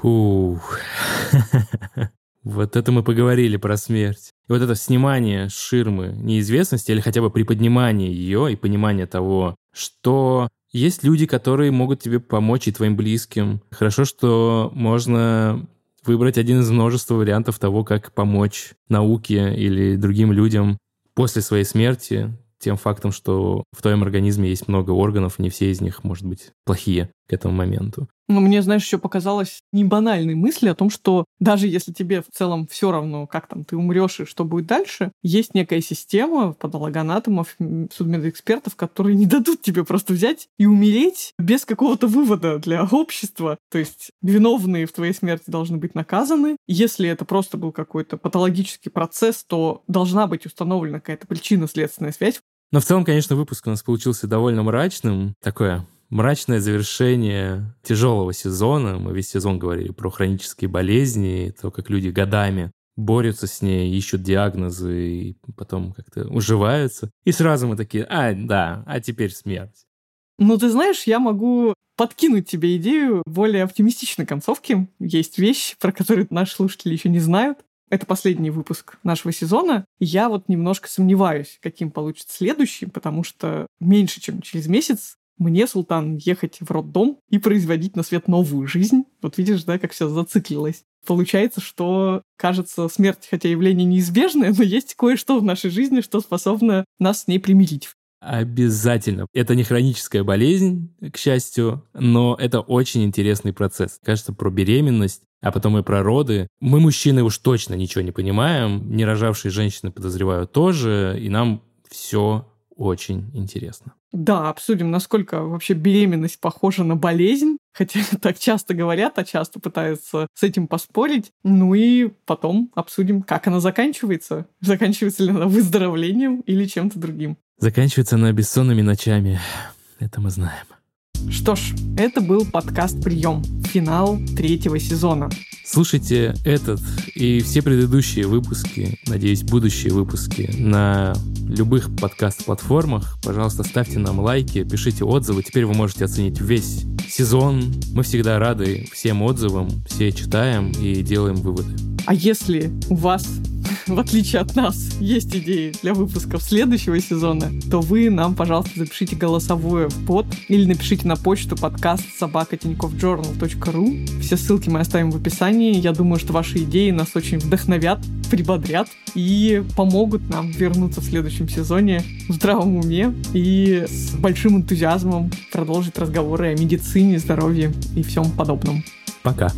Фух. Вот это мы поговорили про смерть. И вот это снимание ширмы неизвестности или хотя бы приподнимание ее и понимание того, что есть люди, которые могут тебе помочь и твоим близким. Хорошо, что можно выбрать один из множества вариантов того, как помочь науке или другим людям после своей смерти, тем фактом, что в твоем организме есть много органов, не все из них, может быть, плохие к этому моменту. Но мне, знаешь, еще показалось не банальной мысли о том, что даже если тебе в целом все равно, как там ты умрешь и что будет дальше, есть некая система патологоанатомов, судмедэкспертов, которые не дадут тебе просто взять и умереть без какого-то вывода для общества. То есть виновные в твоей смерти должны быть наказаны. Если это просто был какой-то патологический процесс, то должна быть установлена какая-то причинно-следственная связь. Но в целом, конечно, выпуск у нас получился довольно мрачным. Такое мрачное завершение тяжелого сезона. Мы весь сезон говорили про хронические болезни, то, как люди годами борются с ней, ищут диагнозы и потом как-то уживаются. И сразу мы такие, а, да, а теперь смерть. Ну, ты знаешь, я могу подкинуть тебе идею более оптимистичной концовки. Есть вещи, про которые наши слушатели еще не знают. Это последний выпуск нашего сезона. Я вот немножко сомневаюсь, каким получится следующий, потому что меньше, чем через месяц мне, Султан, ехать в роддом и производить на свет новую жизнь. Вот видишь, да, как все зациклилось. Получается, что, кажется, смерть, хотя явление неизбежное, но есть кое-что в нашей жизни, что способно нас с ней примирить. Обязательно. Это не хроническая болезнь, к счастью, но это очень интересный процесс. Кажется, про беременность, а потом и про роды. Мы, мужчины, уж точно ничего не понимаем. Не рожавшие женщины, подозреваю, тоже. И нам все очень интересно. Да, обсудим, насколько вообще беременность похожа на болезнь, хотя так часто говорят, а часто пытаются с этим поспорить. Ну и потом обсудим, как она заканчивается. Заканчивается ли она выздоровлением или чем-то другим. Заканчивается она бессонными ночами. Это мы знаем. Что ж, это был подкаст «Прием», финал третьего сезона. Слушайте этот и все предыдущие выпуски, надеюсь, будущие выпуски на любых подкаст-платформах. Пожалуйста, ставьте нам лайки, пишите отзывы. Теперь вы можете оценить весь сезон. Мы всегда рады всем отзывам, все читаем и делаем выводы. А если у вас в отличие от нас, есть идеи для выпусков следующего сезона, то вы нам, пожалуйста, запишите голосовое в под или напишите на почту подкаст собакатиньковjournal.ru. Все ссылки мы оставим в описании. Я думаю, что ваши идеи нас очень вдохновят, прибодрят и помогут нам вернуться в следующем сезоне в здравом уме и с большим энтузиазмом продолжить разговоры о медицине, здоровье и всем подобном. Пока.